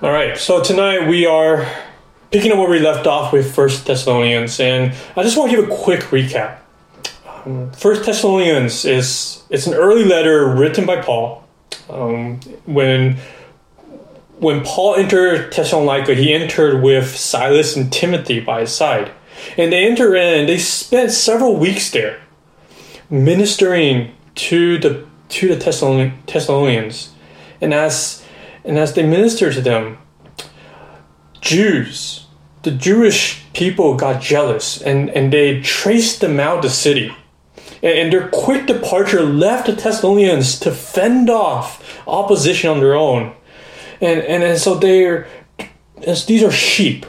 All right, so tonight we are picking up where we left off with First Thessalonians, and I just want to give a quick recap. Um, First Thessalonians is it's an early letter written by Paul. Um, when when Paul entered Thessalonica, he entered with Silas and Timothy by his side, and they enter in. They spent several weeks there, ministering to the to the Thessalonians, and as and as they ministered to them, Jews, the Jewish people got jealous and, and they traced them out of the city. And, and their quick departure left the Thessalonians to fend off opposition on their own. And, and, and so they're, these are sheep,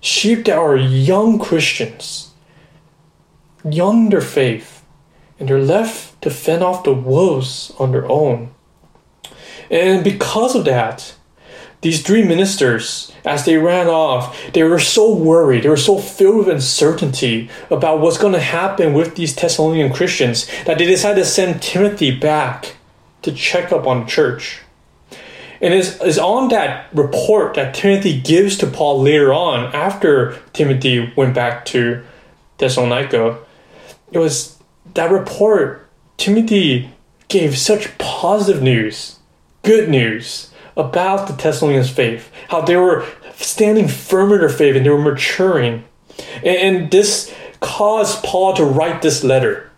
sheep that are young Christians, young their faith, and they're left to fend off the wolves on their own. And because of that, these three ministers, as they ran off, they were so worried, they were so filled with uncertainty about what's going to happen with these Thessalonian Christians that they decided to send Timothy back to check up on the church. And it's, it's on that report that Timothy gives to Paul later on, after Timothy went back to Thessalonica. It was that report, Timothy gave such positive news, good news about the Thessalonians' faith, how they were standing firm in their faith and they were maturing. And, this caused Paul to write this letter,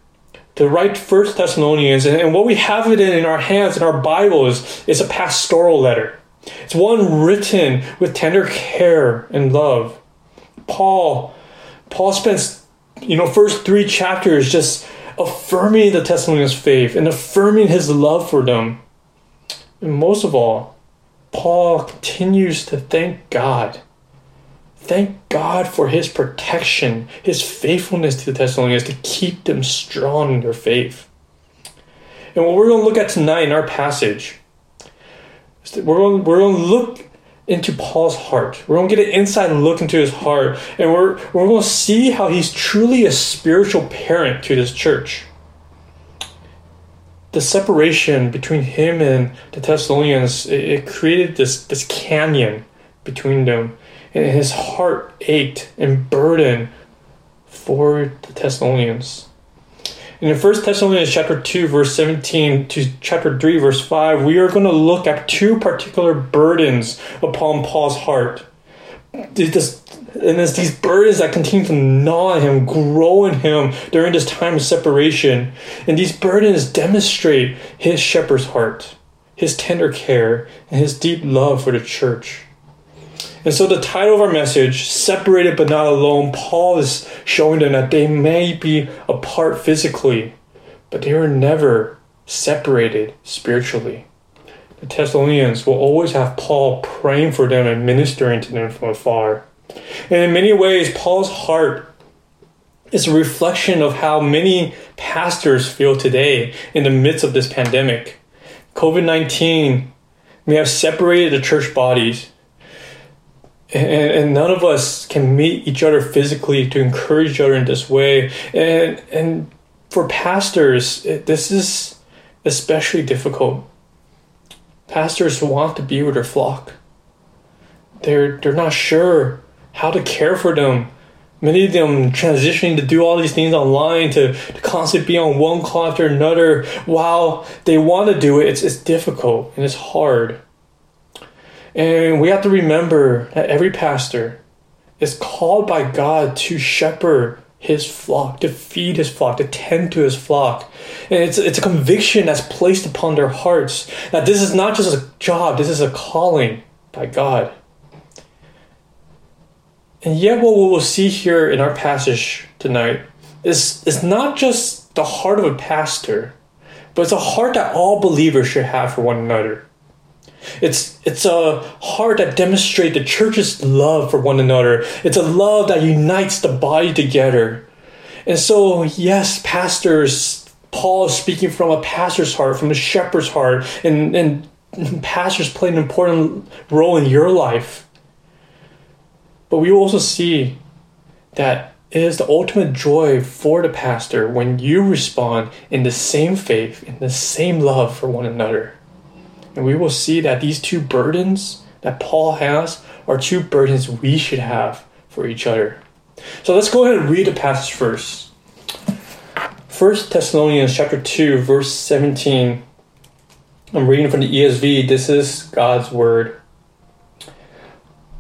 to write First Thessalonians. And, what we have it in, our hands, in our Bibles, is a pastoral letter. It's one written with tender care and love. Paul, Paul spends, you know, first three chapters just affirming the Thessalonians' faith and affirming his love for them. And most of all, Paul continues to thank God. Thank God for his protection, his faithfulness to the Thessalonians to keep them strong in their faith. And what we're going to look at tonight in our passage, is we're going, we're going to look into Paul's heart. We're going to get an inside look into his heart, and we're, we're going to see how he's truly a spiritual parent to this church the separation between him and the Thessalonians, it, it created this, this canyon between them. And his heart ached and burdened for the Thessalonians. In 1 Thessalonians chapter 2, verse 17 to chapter 3, verse 5, we are going to look at two particular burdens upon Paul's heart. This and it's these burdens that continue to gnaw at him, grow in him during this time of separation. And these burdens demonstrate his shepherd's heart, his tender care, and his deep love for the church. And so, the title of our message, Separated but Not Alone, Paul is showing them that they may be apart physically, but they were never separated spiritually. The Thessalonians will always have Paul praying for them and ministering to them from afar. And in many ways, Paul's heart is a reflection of how many pastors feel today in the midst of this pandemic. COVID 19 may have separated the church bodies, and, and, none of us can meet each other physically to encourage each other in this way. And, and for pastors, this is especially difficult. Pastors want to be with their flock. They're, they're not sure how to care for them. Many of them transitioning to do all these things online, to, to constantly be on one call after another. While they want to do it, it's, it's difficult and it's hard. And we have to remember that every pastor is called by God to shepherd his flock, to feed his flock, to tend to his flock. And it's, it's a conviction that's placed upon their hearts that this is not just a job, this is a calling by God. And yet, what we will see here in our passage tonight is, is not just the heart of a pastor, but it's a heart that all believers should have for one another. It's, it's a heart that demonstrates the church's love for one another. It's a love that unites the body together. And so, yes, pastors, Paul is speaking from a pastor's heart, from a shepherd's heart, and, and pastors play an important role in your life. But we also see that it is the ultimate joy for the pastor when you respond in the same faith, in the same love for one another. And we will see that these two burdens that Paul has are two burdens we should have for each other. So let's go ahead and read the passage first. 1 Thessalonians chapter 2 verse 17. I'm reading from the ESV. This is God's word.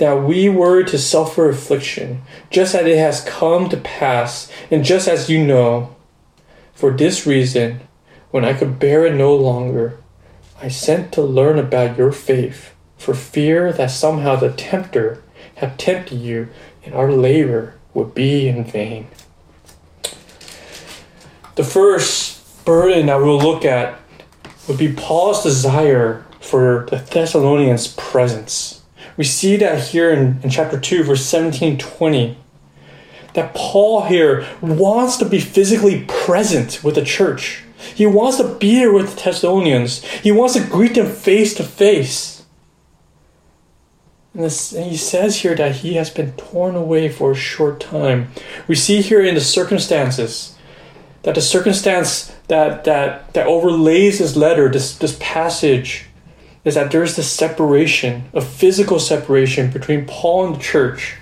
that we were to suffer affliction, just as it has come to pass, and just as you know. For this reason, when I could bear it no longer, I sent to learn about your faith, for fear that somehow the tempter had tempted you, and our labor would be in vain. The first burden that we'll look at would be Paul's desire for the Thessalonians' presence. We see that here in, in chapter 2, verse 17 20, that Paul here wants to be physically present with the church. He wants to be here with the Thessalonians. He wants to greet them face to face. And, this, and he says here that he has been torn away for a short time. We see here in the circumstances that the circumstance that that that overlays this letter, this this passage, is that there's this separation, a physical separation between Paul and the church.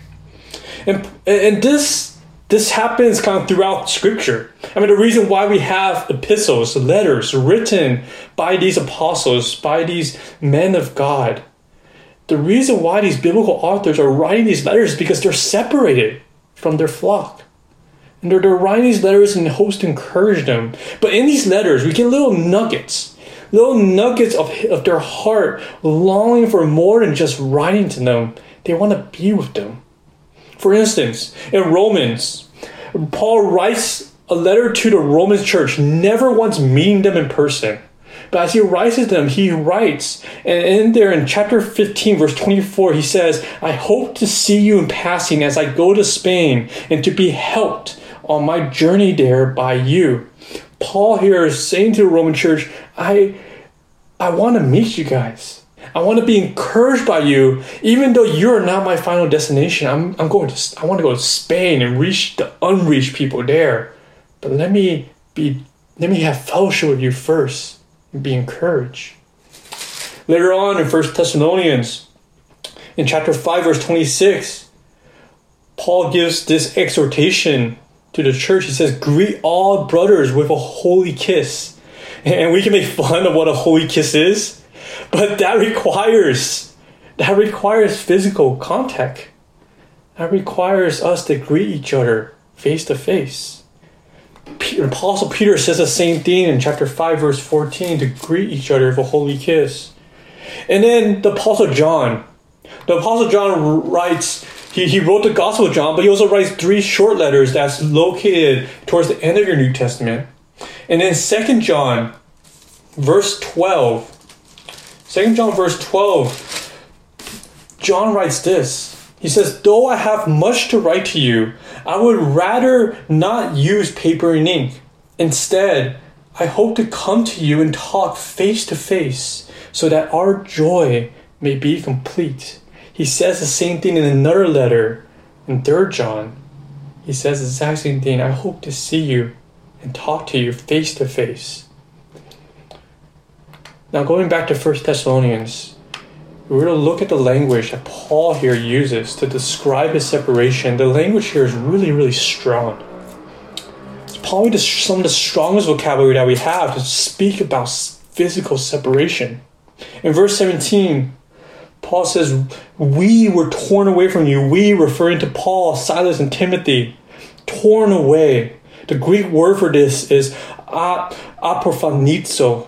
And, and this this happens kind of throughout scripture. I mean, the reason why we have epistles, letters written by these apostles, by these men of God, the reason why these biblical authors are writing these letters is because they're separated from their flock. And they're, they're writing these letters in hopes to encourage them. But in these letters, we get little nuggets little nuggets of, of their heart longing for more than just writing to them. They want to be with them. For instance, in Romans, Paul writes a letter to the Roman church, never once meeting them in person. But as he writes to them, he writes, and in there in chapter 15, verse 24, he says, I hope to see you in passing as I go to Spain and to be helped on my journey there by you. Paul here is saying to the Roman church, I I want to meet you guys. I want to be encouraged by you, even though you're not my final destination. I'm, I'm going to, I want to go to Spain and reach the unreached people there. But let me be, let me have fellowship with you first and be encouraged. Later on in First Thessalonians, in chapter 5, verse 26, Paul gives this exhortation to the church. He says, Greet all brothers with a holy kiss. And we can make fun of what a holy kiss is, but that requires that requires physical contact. That requires us to greet each other face to face. Apostle Peter says the same thing in chapter 5, verse 14 to greet each other with a holy kiss. And then the Apostle John. The Apostle John writes, he, he wrote the Gospel of John, but he also writes three short letters that's located towards the end of your New Testament. And then Second John, verse 12. 2 John, verse 12. John writes this. He says, Though I have much to write to you, I would rather not use paper and ink. Instead, I hope to come to you and talk face to face so that our joy may be complete. He says the same thing in another letter in 3 John. He says the exact same thing. I hope to see you and talk to you face to face. Now, going back to 1 Thessalonians, we're going to look at the language that Paul here uses to describe his separation. The language here is really, really strong. It's probably the, some of the strongest vocabulary that we have to speak about physical separation. In verse 17, Paul says, We were torn away from you. We, referring to Paul, Silas, and Timothy, torn away. The Greek word for this is aporphanizo.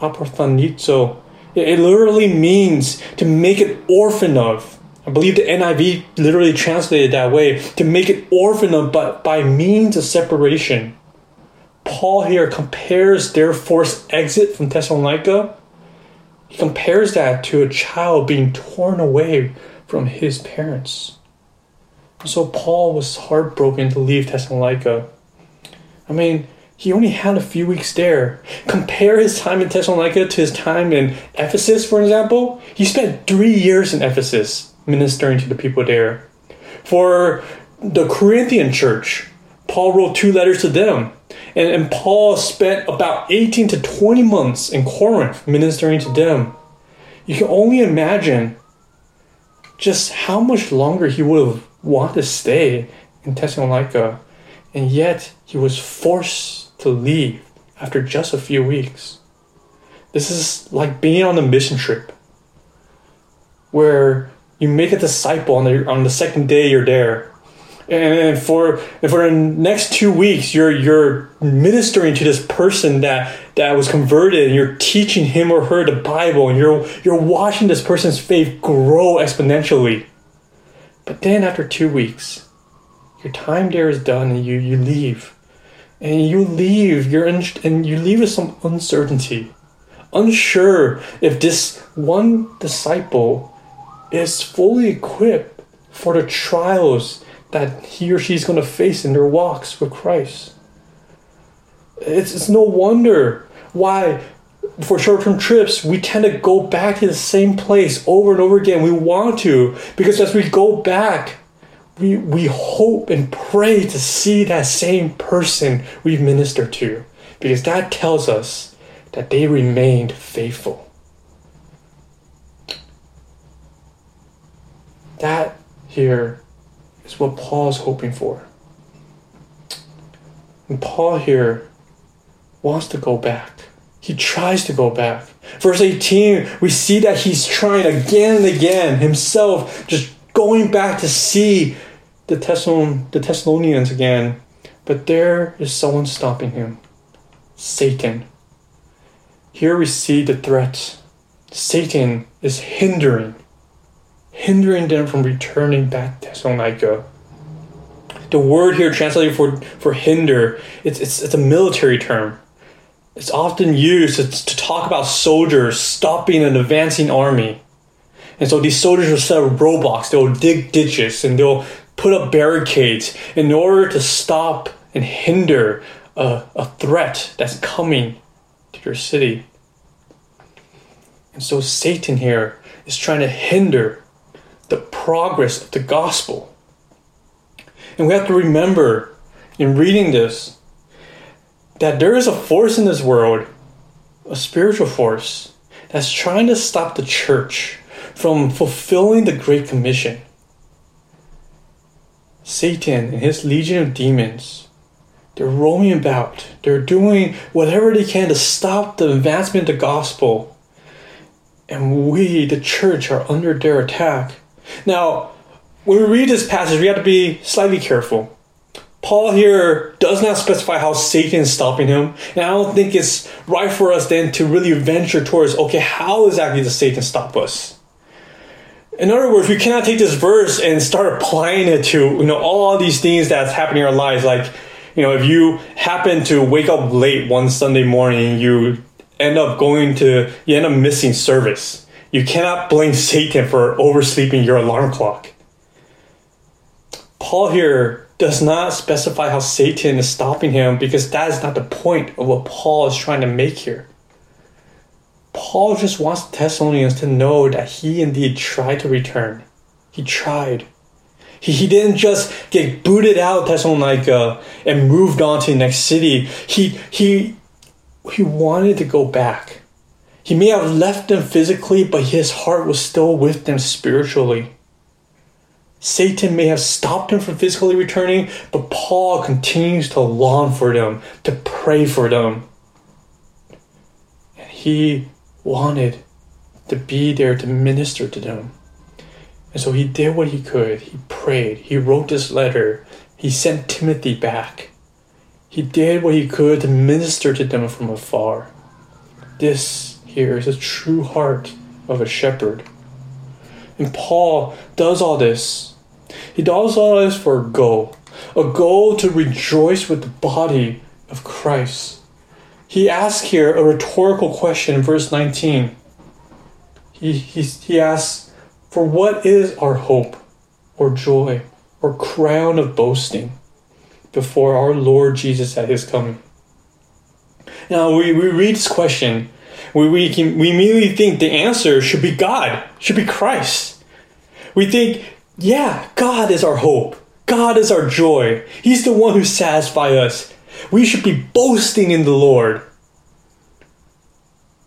Aporphanizo. It literally means to make an orphan of. I believe the NIV literally translated that way to make an orphan of, but by means of separation. Paul here compares their forced exit from Thessalonica. He compares that to a child being torn away from his parents. So Paul was heartbroken to leave Thessalonica. I mean, he only had a few weeks there. Compare his time in Thessalonica to his time in Ephesus, for example. He spent three years in Ephesus ministering to the people there. For the Corinthian church, Paul wrote two letters to them. And, and Paul spent about 18 to 20 months in Corinth ministering to them. You can only imagine just how much longer he would have wanted to stay in Thessalonica. And yet he was forced to leave after just a few weeks. This is like being on a mission trip where you make a disciple on the, on the second day you're there and for and for the next two weeks you're you're ministering to this person that that was converted and you're teaching him or her the bible and you're you're watching this person's faith grow exponentially. But then after two weeks your time there is done and you you leave. And you leave you're in, and you leave with some uncertainty. Unsure if this one disciple is fully equipped for the trials that he or she's going to face in their walks with Christ. It's, it's no wonder why, for short term trips, we tend to go back to the same place over and over again. We want to, because as we go back, we, we hope and pray to see that same person we've ministered to, because that tells us that they remained faithful. That here is what Paul's hoping for. And Paul here wants to go back. He tries to go back. Verse 18, we see that he's trying again and again himself, just going back to see the, Thessalon- the Thessalonians again. But there is someone stopping him Satan. Here we see the threat. Satan is hindering hindering them from returning back to Thessalonica. The word here translated for, for hinder, it's, it's, it's a military term. It's often used to, to talk about soldiers stopping an advancing army. And so these soldiers will set up roadblocks, they'll dig ditches, and they'll put up barricades in order to stop and hinder a, a threat that's coming to your city. And so Satan here is trying to hinder the progress of the gospel. And we have to remember in reading this that there is a force in this world, a spiritual force, that's trying to stop the church from fulfilling the Great Commission. Satan and his legion of demons, they're roaming about. They're doing whatever they can to stop the advancement of the gospel. And we, the church, are under their attack. Now, when we read this passage, we have to be slightly careful. Paul here does not specify how Satan is stopping him, and I don't think it's right for us then to really venture towards okay, how exactly does Satan stop us? In other words, we cannot take this verse and start applying it to you know all these things that's happening in our lives. Like, you know, if you happen to wake up late one Sunday morning, you end up going to you end up missing service you cannot blame Satan for oversleeping your alarm clock. Paul here does not specify how Satan is stopping him because that is not the point of what Paul is trying to make here. Paul just wants the Thessalonians to know that he indeed tried to return. He tried. He, he didn't just get booted out of Thessalonica and moved on to the next city. He, he, he wanted to go back. He may have left them physically, but his heart was still with them spiritually. Satan may have stopped him from physically returning, but Paul continues to long for them, to pray for them. And he wanted to be there to minister to them. And so he did what he could. He prayed. He wrote this letter. He sent Timothy back. He did what he could to minister to them from afar. This here is a true heart of a shepherd. And Paul does all this. He does all this for a goal a goal to rejoice with the body of Christ. He asks here a rhetorical question in verse 19. He, he, he asks, For what is our hope or joy or crown of boasting before our Lord Jesus at his coming? Now, we, we read this question, we, we, can, we immediately think the answer should be God, should be Christ. We think, yeah, God is our hope. God is our joy. He's the one who satisfies us. We should be boasting in the Lord.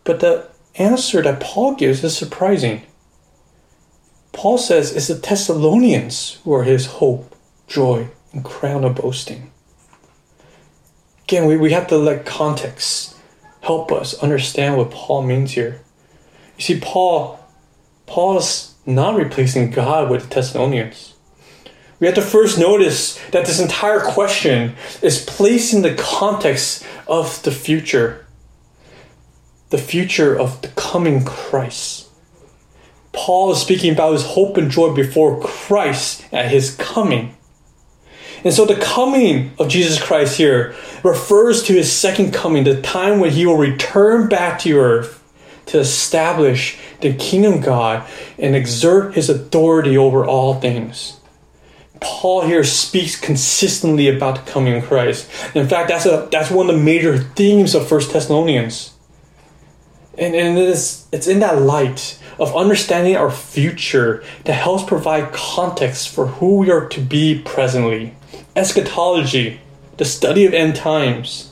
But the answer that Paul gives is surprising. Paul says it's the Thessalonians who are his hope, joy, and crown of boasting. Again, we, we have to let context help us understand what Paul means here. You see, Paul, Paul's not replacing God with the Thessalonians. We have to first notice that this entire question is placed in the context of the future, the future of the coming Christ. Paul is speaking about his hope and joy before Christ at his coming. And so the coming of Jesus Christ here refers to his second coming, the time when he will return back to earth to establish the kingdom of God and exert his authority over all things. Paul here speaks consistently about the coming of Christ. In fact, that's a that's one of the major themes of First Thessalonians. And, and it is, it's in that light of understanding our future that helps provide context for who we are to be presently. Eschatology, the study of end times.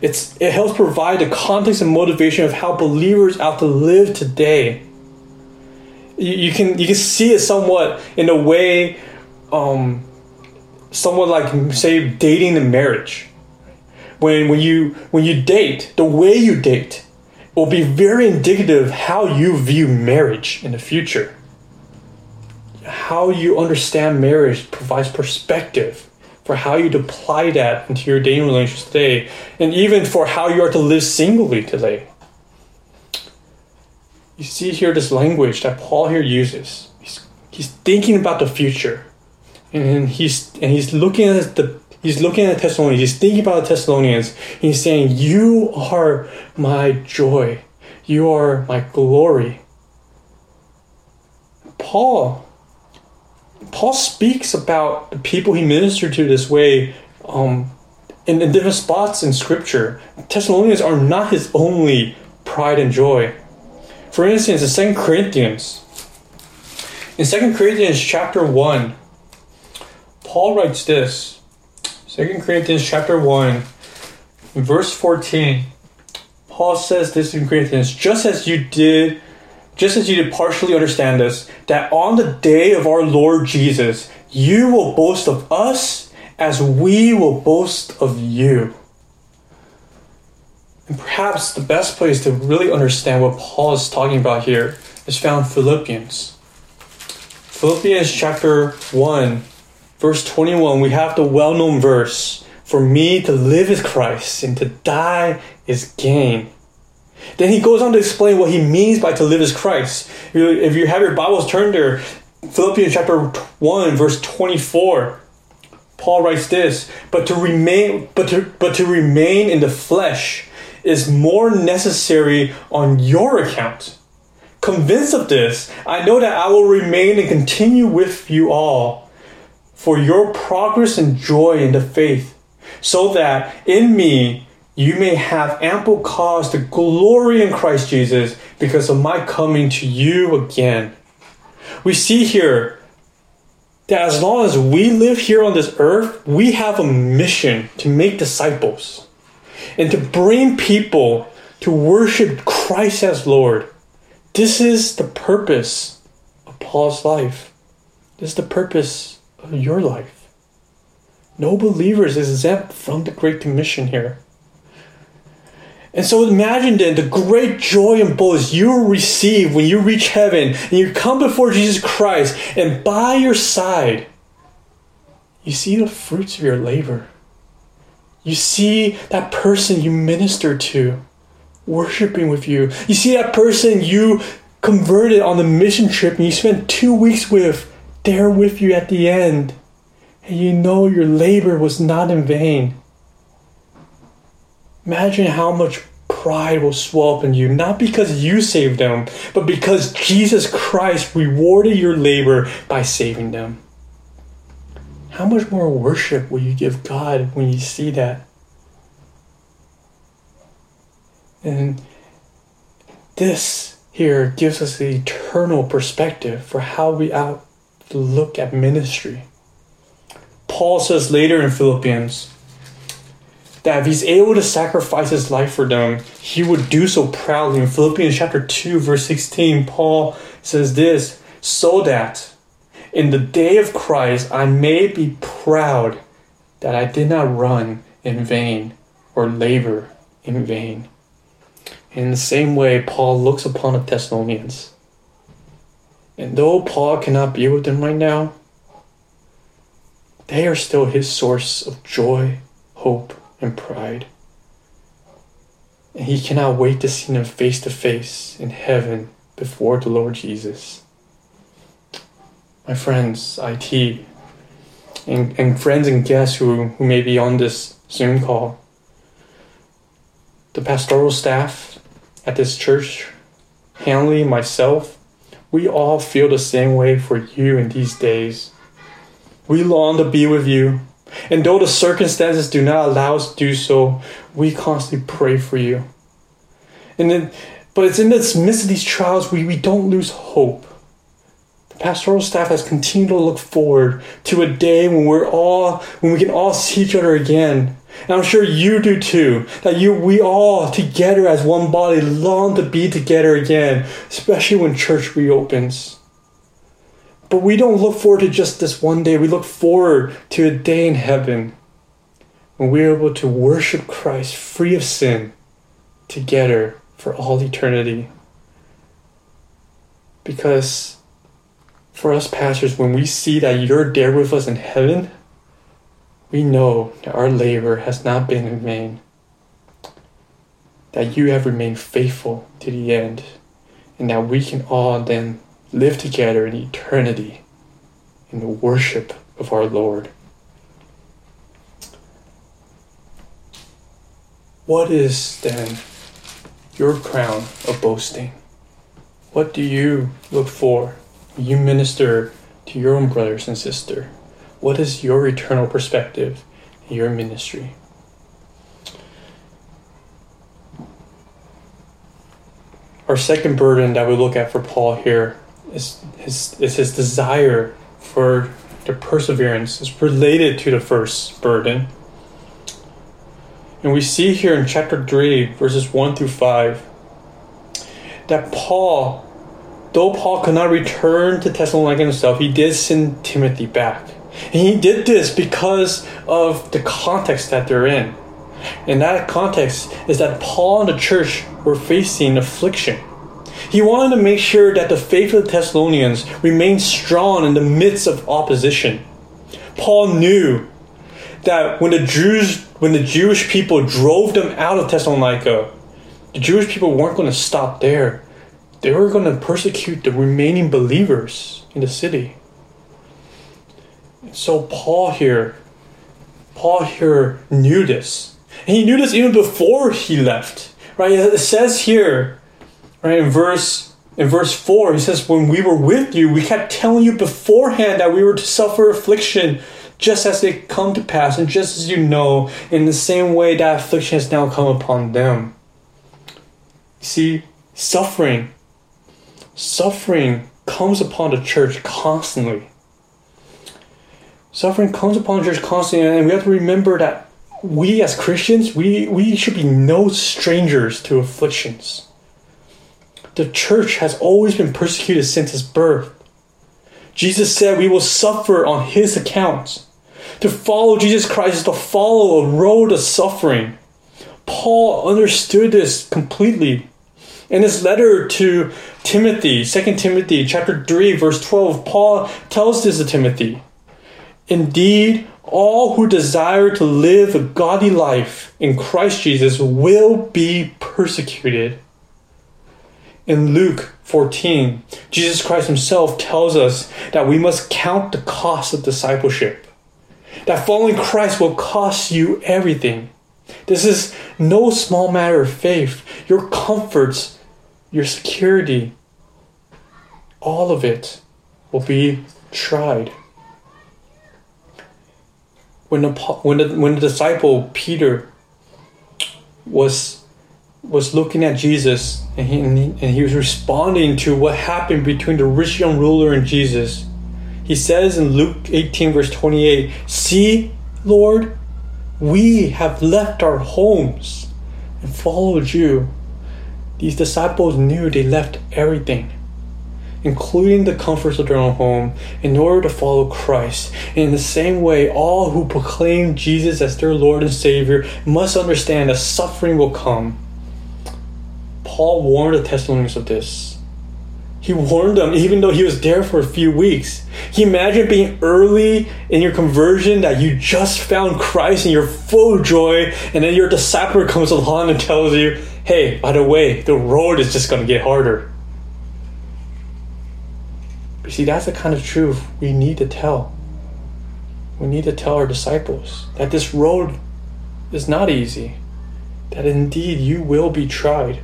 It's, it helps provide the context and motivation of how believers ought to live today. You, you can you can see it somewhat in a way um, someone like say dating and marriage. When when you when you date, the way you date will be very indicative of how you view marriage in the future. How you understand marriage provides perspective for how you apply that into your dating relationship today, and even for how you are to live singly today. You see here this language that Paul here uses. He's, he's thinking about the future and he's and he's looking at the he's looking at the Thessalonians. He's thinking about the Thessalonians. He's saying, "You are my joy. You are my glory." Paul. Paul speaks about the people he ministered to this way um, in, in different spots in Scripture. Thessalonians are not his only pride and joy. For instance, in Second Corinthians, in Second Corinthians chapter 1, Paul writes this 2 Corinthians chapter 1, verse 14. Paul says this in Corinthians, just as you did, just as you did partially understand this, that on the day of our Lord Jesus, you will boast of us as we will boast of you. And perhaps the best place to really understand what Paul is talking about here is found Philippians. Philippians chapter 1, verse 21, we have the well known verse For me to live is Christ, and to die is gain. Then he goes on to explain what he means by to live as Christ. If you have your Bibles turned there, Philippians chapter 1, verse 24. Paul writes this, but to remain but to but to remain in the flesh is more necessary on your account. Convinced of this, I know that I will remain and continue with you all for your progress and joy in the faith, so that in me you may have ample cause to glory in Christ Jesus because of my coming to you again. We see here that as long as we live here on this earth, we have a mission to make disciples and to bring people to worship Christ as Lord. This is the purpose of Paul's life. This is the purpose of your life. No believer is exempt from the Great Commission here. And so imagine then the great joy and bliss you will receive when you reach heaven and you come before Jesus Christ, and by your side, you see the fruits of your labor. You see that person you minister to worshiping with you. You see that person you converted on the mission trip and you spent two weeks with there with you at the end. And you know your labor was not in vain. Imagine how much pride will swell up in you, not because you saved them, but because Jesus Christ rewarded your labor by saving them. How much more worship will you give God when you see that? And this here gives us the eternal perspective for how we out look at ministry. Paul says later in Philippians that if he's able to sacrifice his life for them, he would do so proudly. In Philippians chapter 2, verse 16, Paul says this so that in the day of Christ I may be proud that I did not run in vain or labor in vain. In the same way, Paul looks upon the Thessalonians. And though Paul cannot be with them right now, they are still his source of joy, hope, and pride. And he cannot wait to see them face to face in heaven before the Lord Jesus my friends, IT, and, and friends and guests who, who may be on this Zoom call, the pastoral staff at this church, Hanley, myself, we all feel the same way for you in these days. We long to be with you, and though the circumstances do not allow us to do so, we constantly pray for you. And then, but it's in the midst of these trials we, we don't lose hope The pastoral staff has continued to look forward to a day when we're all when we can all see each other again. And I'm sure you do too. That you we all together as one body long to be together again, especially when church reopens. But we don't look forward to just this one day. We look forward to a day in heaven when we're able to worship Christ free of sin together for all eternity. Because for us pastors, when we see that you're there with us in heaven, we know that our labor has not been in vain, that you have remained faithful to the end, and that we can all then live together in eternity in the worship of our Lord. What is then your crown of boasting? What do you look for you minister to your own brothers and sister, what is your eternal perspective in your ministry? Our second burden that we look at for Paul here is his, is his desire for the perseverance is related to the first burden. And we see here in chapter 3, verses 1 through 5, that Paul though Paul could not return to Thessalonica himself, he did send Timothy back. And he did this because of the context that they're in. And that context is that Paul and the church were facing affliction. He wanted to make sure that the faith of the Thessalonians remained strong in the midst of opposition. Paul knew that when the Jews when the Jewish people drove them out of Thessalonica, the Jewish people weren't going to stop there they were going to persecute the remaining believers in the city. So Paul here, Paul here knew this. And he knew this even before he left. Right? It says here, right, in verse in verse 4, he says, When we were with you, we kept telling you beforehand that we were to suffer affliction just as they come to pass, and just as you know, in the same way that affliction has now come upon them. See, suffering suffering comes upon the church constantly. Suffering comes upon the church constantly, and we have to remember that we as Christians, we, we should be no strangers to afflictions. The church has always been persecuted since its birth. Jesus said we will suffer on his account. To follow Jesus Christ is to follow a road of suffering. Paul understood this completely. In his letter to Timothy, 2 Timothy chapter 3 verse 12, Paul tells this to Timothy. Indeed, all who desire to live a godly life in Christ Jesus will be persecuted. In Luke 14, Jesus Christ himself tells us that we must count the cost of discipleship. That following Christ will cost you everything. This is no small matter of faith. Your comforts, your security, all of it will be tried. When the, when the, when the disciple Peter was was looking at Jesus and he, and he, was responding to what happened between the rich young ruler and Jesus. He says in Luke 18, verse 28, See, Lord, we have left our homes and followed you. These disciples knew they left everything, including the comforts of their own home, in order to follow Christ. And in the same way, all who proclaim Jesus as their Lord and Savior must understand that suffering will come. Paul warned the Thessalonians of this. He warned them, even though he was there for a few weeks. He imagined being early in your conversion that you just found Christ and you're full of joy, and then your disciple comes along and tells you, hey, by the way, the road is just going to get harder. But see, that's the kind of truth we need to tell. We need to tell our disciples that this road is not easy, that indeed you will be tried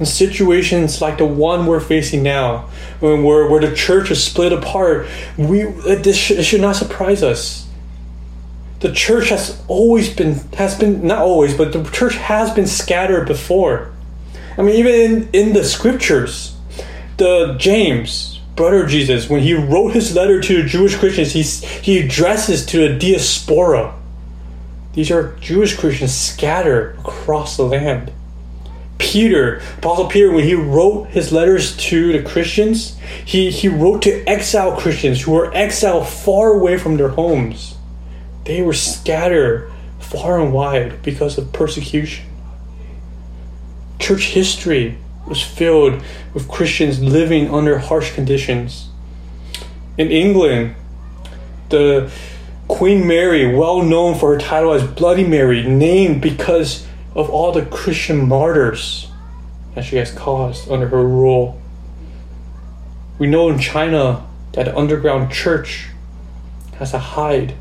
in situations like the one we're facing now, when we're, where the church is split apart, we this should, it should not surprise us. The church has always been has been not always, but the church has been scattered before. I mean, even in, in the scriptures, the James brother Jesus, when he wrote his letter to the Jewish Christians, he he addresses to the diaspora. These are Jewish Christians scattered across the land. Peter, Apostle Peter, when he wrote his letters to the Christians, he, he wrote to exile Christians who were exiled far away from their homes. They were scattered far and wide because of persecution. Church history was filled with Christians living under harsh conditions. In England, the Queen Mary, well known for her title as Bloody Mary, named because of all the Christian martyrs that she has caused under her rule. We know in China that the underground church has to hide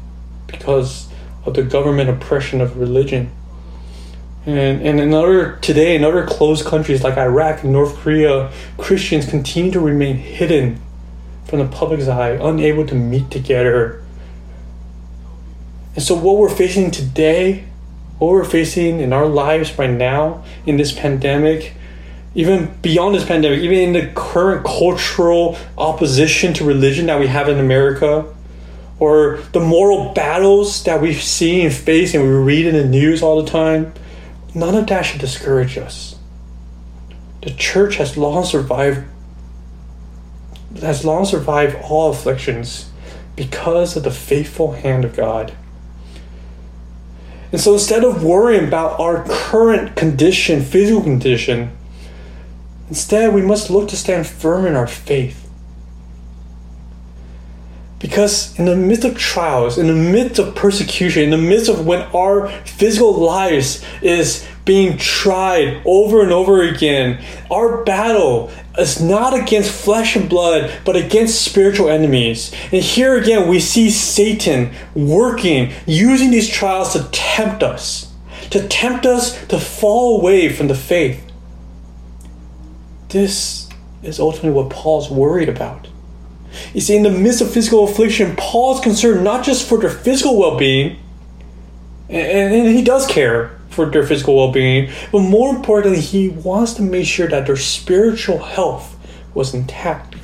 because of the government oppression of religion. And, and in other, today, in other closed countries like Iraq and North Korea, Christians continue to remain hidden from the public's eye, unable to meet together. And so, what we're facing today what we're facing in our lives right now in this pandemic, even beyond this pandemic, even in the current cultural opposition to religion that we have in America, or the moral battles that we see and face and we read in the news all the time, none of that should discourage us. The church has long survived has long survived all afflictions because of the faithful hand of God. And so instead of worrying about our current condition, physical condition, instead we must look to stand firm in our faith. Because in the midst of trials, in the midst of persecution, in the midst of when our physical lives is being tried over and over again, our battle is not against flesh and blood, but against spiritual enemies. And here again, we see Satan working, using these trials to tempt us, to tempt us to fall away from the faith. This is ultimately what Paul's worried about. You see, in the midst of physical affliction, Paul's concerned not just for their physical well being, and, and he does care for their physical well being, but more importantly, he wants to make sure that their spiritual health was intact.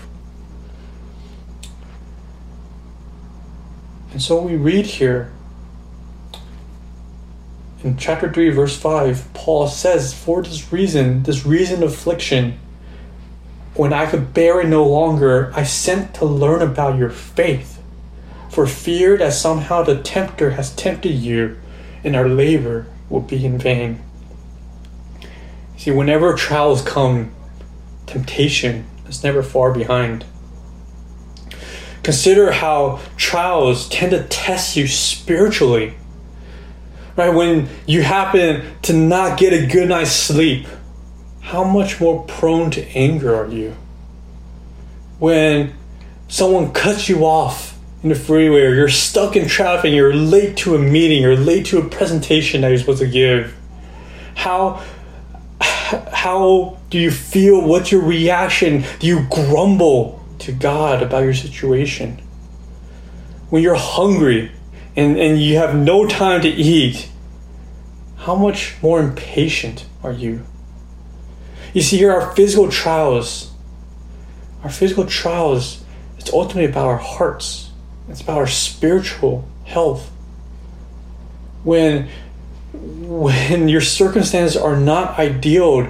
And so we read here in chapter 3, verse 5, Paul says, For this reason, this reason of affliction, when I could bear it no longer, I sent to learn about your faith, for fear that somehow the tempter has tempted you, in our labor will be in vain. See, whenever trials come, temptation is never far behind. Consider how trials tend to test you spiritually. Right? When you happen to not get a good night's sleep, how much more prone to anger are you? When someone cuts you off in the freeway or you're stuck in traffic and you're late to a meeting, you're late to a presentation that you're supposed to give, how how do you feel? What's your reaction? Do you grumble to God about your situation? When you're hungry and, and you have no time to eat, how much more impatient are you? You see, here our physical trials. Our physical trials, it's ultimately about our hearts, it's about our spiritual health. When when your circumstances are not ideal,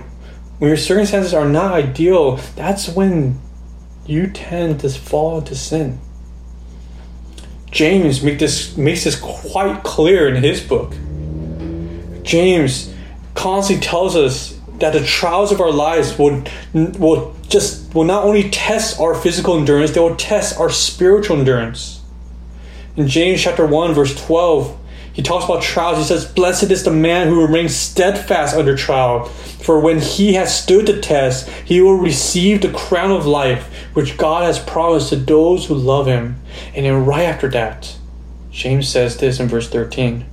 when your circumstances are not ideal, that's when you tend to fall into sin. James make this, makes this quite clear in his book. James constantly tells us that the trials of our lives will, will just will not only test our physical endurance, they will test our spiritual endurance. In James chapter 1, verse 12, he talks about trials. He says, Blessed is the man who remains steadfast under trial, for when he has stood the test, he will receive the crown of life which God has promised to those who love him. And then, right after that, James says this in verse 13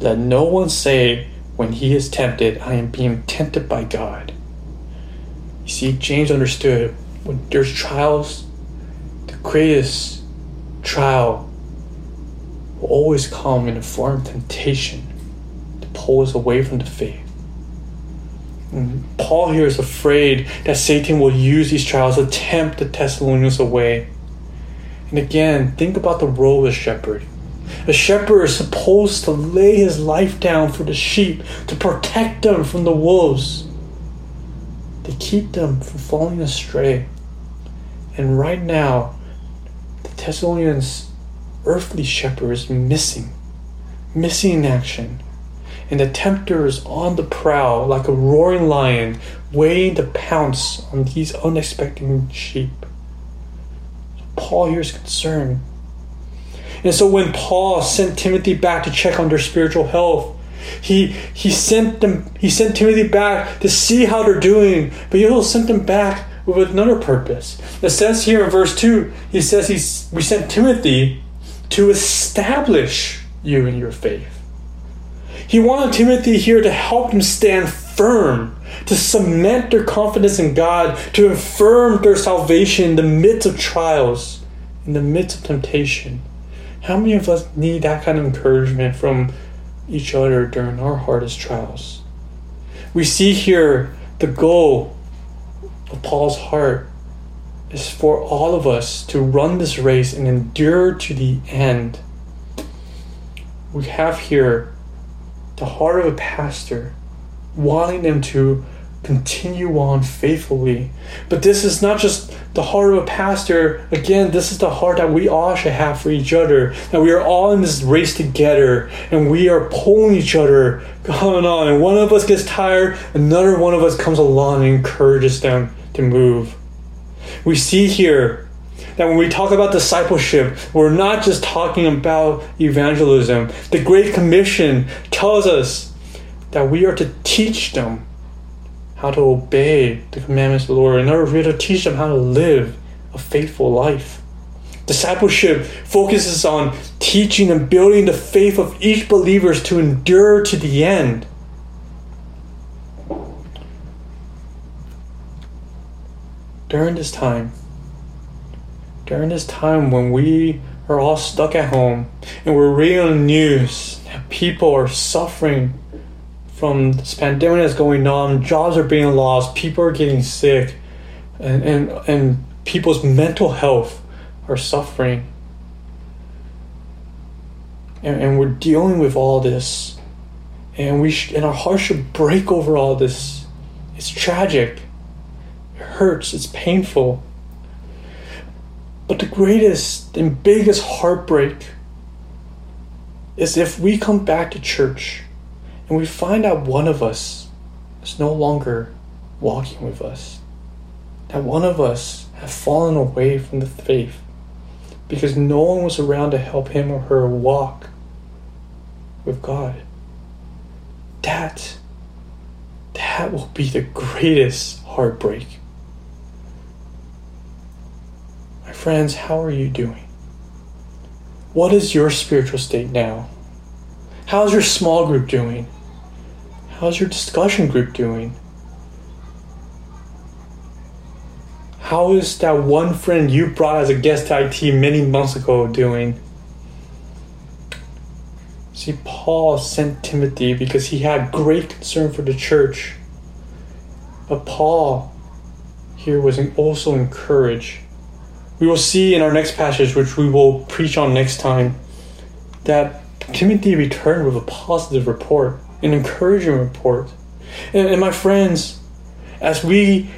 Let no one say, when he is tempted, I am being tempted by God. You see, James understood when there's trials, the greatest trial will always come in a form of temptation to pull us away from the faith. And Paul here is afraid that Satan will use these trials to tempt the Thessalonians away. And again, think about the role of a shepherd. A shepherd is supposed to lay his life down for the sheep to protect them from the wolves, to keep them from falling astray. And right now, the Thessalonians earthly shepherd is missing, missing in action. And the tempter is on the prowl like a roaring lion, waiting to pounce on these unexpected sheep. Paul here is concerned. And so when Paul sent Timothy back to check on their spiritual health, he he sent them he sent Timothy back to see how they're doing, but he also sent them back with another purpose. It says here in verse 2, he says he's we sent Timothy to establish you in your faith. He wanted Timothy here to help him stand firm, to cement their confidence in God, to affirm their salvation in the midst of trials, in the midst of temptation. How many of us need that kind of encouragement from each other during our hardest trials? We see here the goal of Paul's heart is for all of us to run this race and endure to the end. We have here the heart of a pastor wanting them to continue on faithfully. But this is not just the heart of a pastor. Again, this is the heart that we all should have for each other. That we are all in this race together and we are pulling each other going on. And one of us gets tired, another one of us comes along and encourages them to move. We see here that when we talk about discipleship, we're not just talking about evangelism. The Great Commission tells us that we are to teach them how to obey the commandments of the Lord. In order, we are to teach them how to live a faithful life. Discipleship focuses on teaching and building the faith of each believer to endure to the end. During this time, during this time when we are all stuck at home and we're reading the news that people are suffering from this pandemic that's going on, jobs are being lost, people are getting sick, and, and, and people's mental health are suffering. And, and we're dealing with all this. And we sh- and our hearts should break over all this. It's tragic hurts, it's painful. But the greatest and biggest heartbreak is if we come back to church and we find out one of us is no longer walking with us. That one of us have fallen away from the faith because no one was around to help him or her walk with God. That that will be the greatest heartbreak. My friends, how are you doing? What is your spiritual state now? How's your small group doing? How's your discussion group doing? How is that one friend you brought as a guest to IT many months ago doing? See, Paul sent Timothy because he had great concern for the church. But Paul here was also encouraged. We will see in our next passage, which we will preach on next time, that Timothy returned with a positive report, an encouraging report. And, and my friends, as we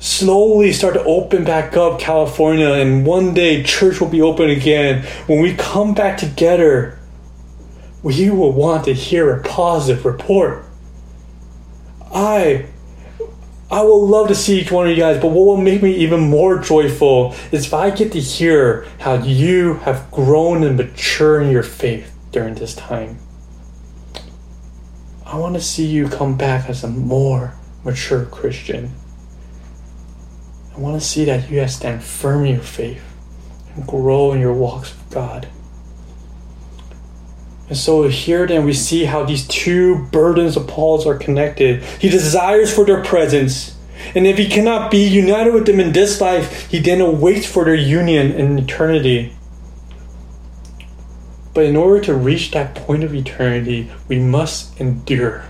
slowly start to open back up California, and one day church will be open again. When we come back together, we will want to hear a positive report. I I will love to see each one of you guys, but what will make me even more joyful is if I get to hear how you have grown and matured in your faith during this time. I want to see you come back as a more mature Christian. I want to see that you guys stand firm in your faith and grow in your walks with God. And so here then we see how these two burdens of Paul's are connected. He desires for their presence. And if he cannot be united with them in this life, he then awaits for their union in eternity. But in order to reach that point of eternity, we must endure.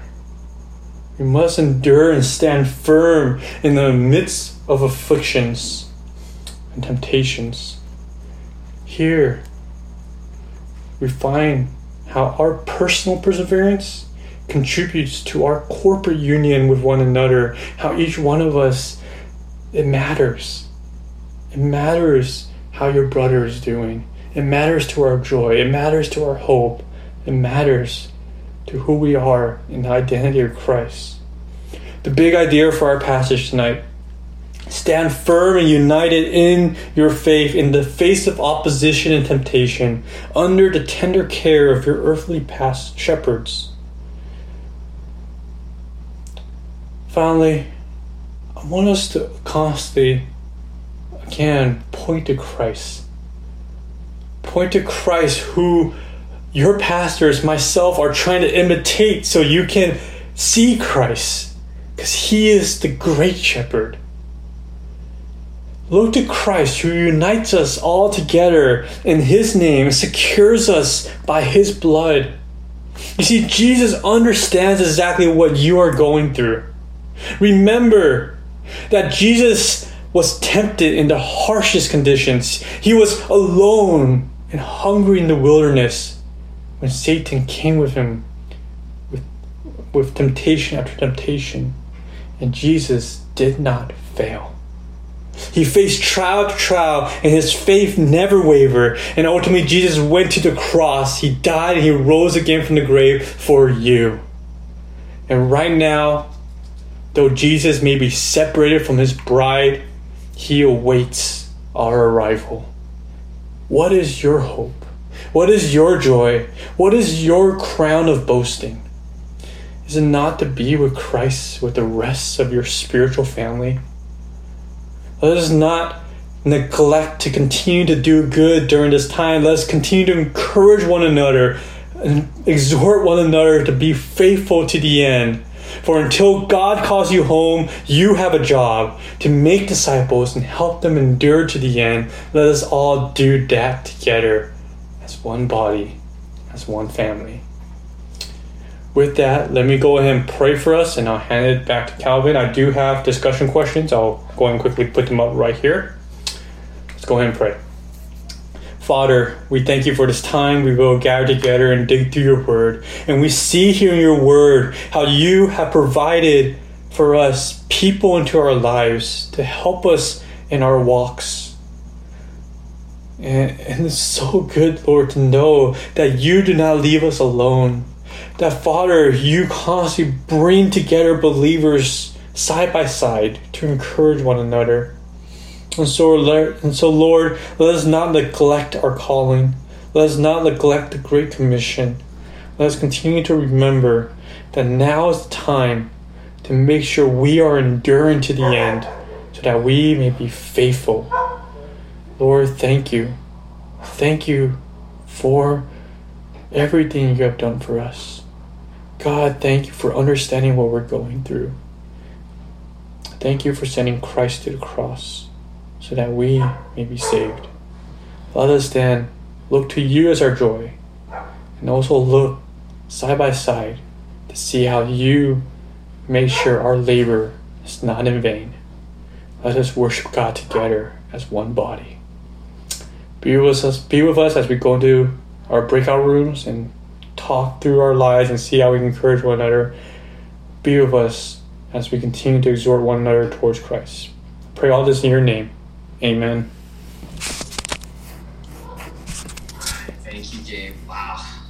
We must endure and stand firm in the midst of afflictions and temptations. Here, we find how our personal perseverance contributes to our corporate union with one another, how each one of us, it matters. It matters how your brother is doing. It matters to our joy. It matters to our hope. It matters to who we are in the identity of Christ. The big idea for our passage tonight Stand firm and united in your faith in the face of opposition and temptation, under the tender care of your earthly past shepherds. Finally, I want us to constantly, again, point to Christ. Point to Christ, who your pastors, myself, are trying to imitate so you can see Christ because he is the great shepherd. Look to Christ who unites us all together in his name, secures us by his blood. You see, Jesus understands exactly what you are going through. Remember that Jesus was tempted in the harshest conditions. He was alone and hungry in the wilderness when Satan came with him with, with temptation after temptation and Jesus did not fail. He faced trial to trial, and his faith never wavered. And ultimately, Jesus went to the cross. He died and he rose again from the grave for you. And right now, though Jesus may be separated from his bride, he awaits our arrival. What is your hope? What is your joy? What is your crown of boasting? Is it not to be with Christ with the rest of your spiritual family? Let us not neglect to continue to do good during this time. Let us continue to encourage one another and exhort one another to be faithful to the end. For until God calls you home, you have a job to make disciples and help them endure to the end. Let us all do that together as one body, as one family with that, let me go ahead and pray for us and I'll hand it back to Calvin. I do have discussion questions. I'll go ahead and quickly put them up right here. Let's go ahead and pray. Father, we thank you for this time. We will gather together and dig through your word. And we see here in your word how you have provided for us people into our lives to help us in our walks. And, and it's so good, Lord, to know that you do not leave us alone that Father, you constantly bring together believers side by side to encourage one another. And so, and so, Lord, let us not neglect our calling. Let us not neglect the Great Commission. Let us continue to remember that now is the time to make sure we are enduring to the end so that we may be faithful. Lord, thank you. Thank you for everything you have done for us. God, thank you for understanding what we're going through. Thank you for sending Christ to the cross so that we may be saved. Let us then look to you as our joy and also look side by side to see how you make sure our labor is not in vain. Let us worship God together as one body. Be with us, be with us as we go into our breakout rooms and talk through our lives and see how we can encourage one another. Be with us as we continue to exhort one another towards Christ. Pray all this in your name. Amen.